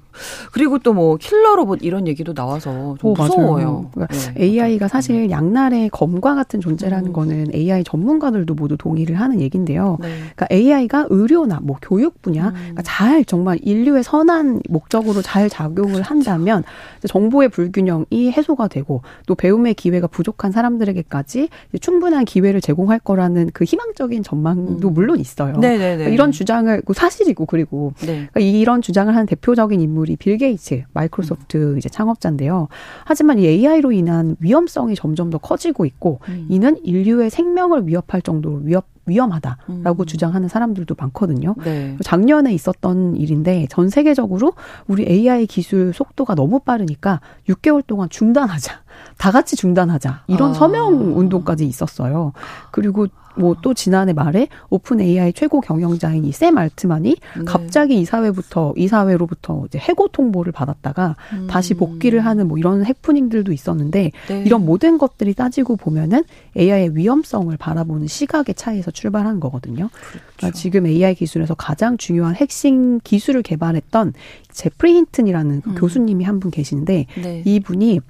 그리고 또 뭐 킬러 로봇 이런 얘기도 나와서 좀 오, 무서워요. 그러니까 네. AI가 사실 양날의 검과 같은 존재라는 음. 거는 AI 전문가들도 모두 동의를 하는 얘긴데요. 네. 그러니까 AI가 의료나 뭐 교육 분야 음. 그러니까 잘 정말 인류의 선한 목적으로 잘 작용을 그렇죠. 한다면 정보의 불균형이 해소가 되고 또 배움의 기회가 부족한 사람들에게까지 충분한 기회를 제공할 거라는 그 희망적인 전망도 음. 물론 있어요. 네네네. 그러니까 이런 주장 주장을 그 사실이고 그리고 네. 그러니까 이런 주장을 하는 대표적인 인물이 빌 게이츠 마이크로소프트 음. 이제 창업자인데요. 하지만 이 AI로 인한 위험성이 점점 더 커지고 있고 음. 이는 인류의 생명을 위협할 정도로 위협 위험하다라고 음. 주장하는 사람들도 많거든요. 네. 작년에 있었던 일인데 전 세계적으로 우리 AI 기술 속도가 너무 빠르니까 6개월 동안 중단하자. 다 같이 중단하자. 이런 아. 서명 운동까지 있었어요. 그리고 뭐 또 지난해 말에 오픈 AI 최고 경영자인 이 샘 알트만이 네. 갑자기 이사회부터 이사회로부터 이제 해고 통보를 받았다가 음. 다시 복귀를 하는 뭐 이런 해프닝들도 있었는데 네. 이런 모든 것들이 따지고 보면은 AI의 위험성을 바라보는 시각의 차이에서 출발한 거거든요. 그렇죠. 그러니까 지금 AI 기술에서 가장 중요한 핵심 기술을 개발했던 제프리 힌튼이라는 음. 교수님이 한 분 계시는데 네. 이분이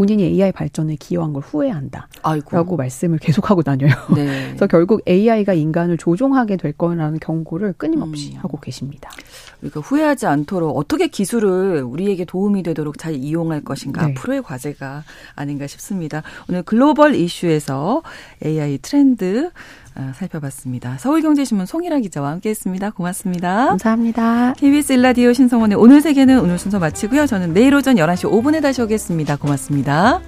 본인이 AI 발전에 기여한 걸 후회한다. 아이고. 라고 말씀을 계속하고 다녀요. 네. 그래서 결국 AI가 인간을 조종하게 될 거라는 경고를 끊임없이 음. 하고 계십니다. 그러니까 후회하지 않도록 어떻게 기술을 우리에게 도움이 되도록 잘 이용할 것인가 네. 앞으로의 과제가 아닌가 싶습니다. 오늘 글로벌 이슈에서 AI 트렌드 아, 아, 살펴봤습니다. 서울경제신문 송일아 기자와 함께했습니다. 고맙습니다. 감사합니다. KBS 일라디오 신성원의 오늘 세계는 오늘 순서 마치고요. 저는 내일 오전 11시 5분에 다시 오겠습니다. 고맙습니다.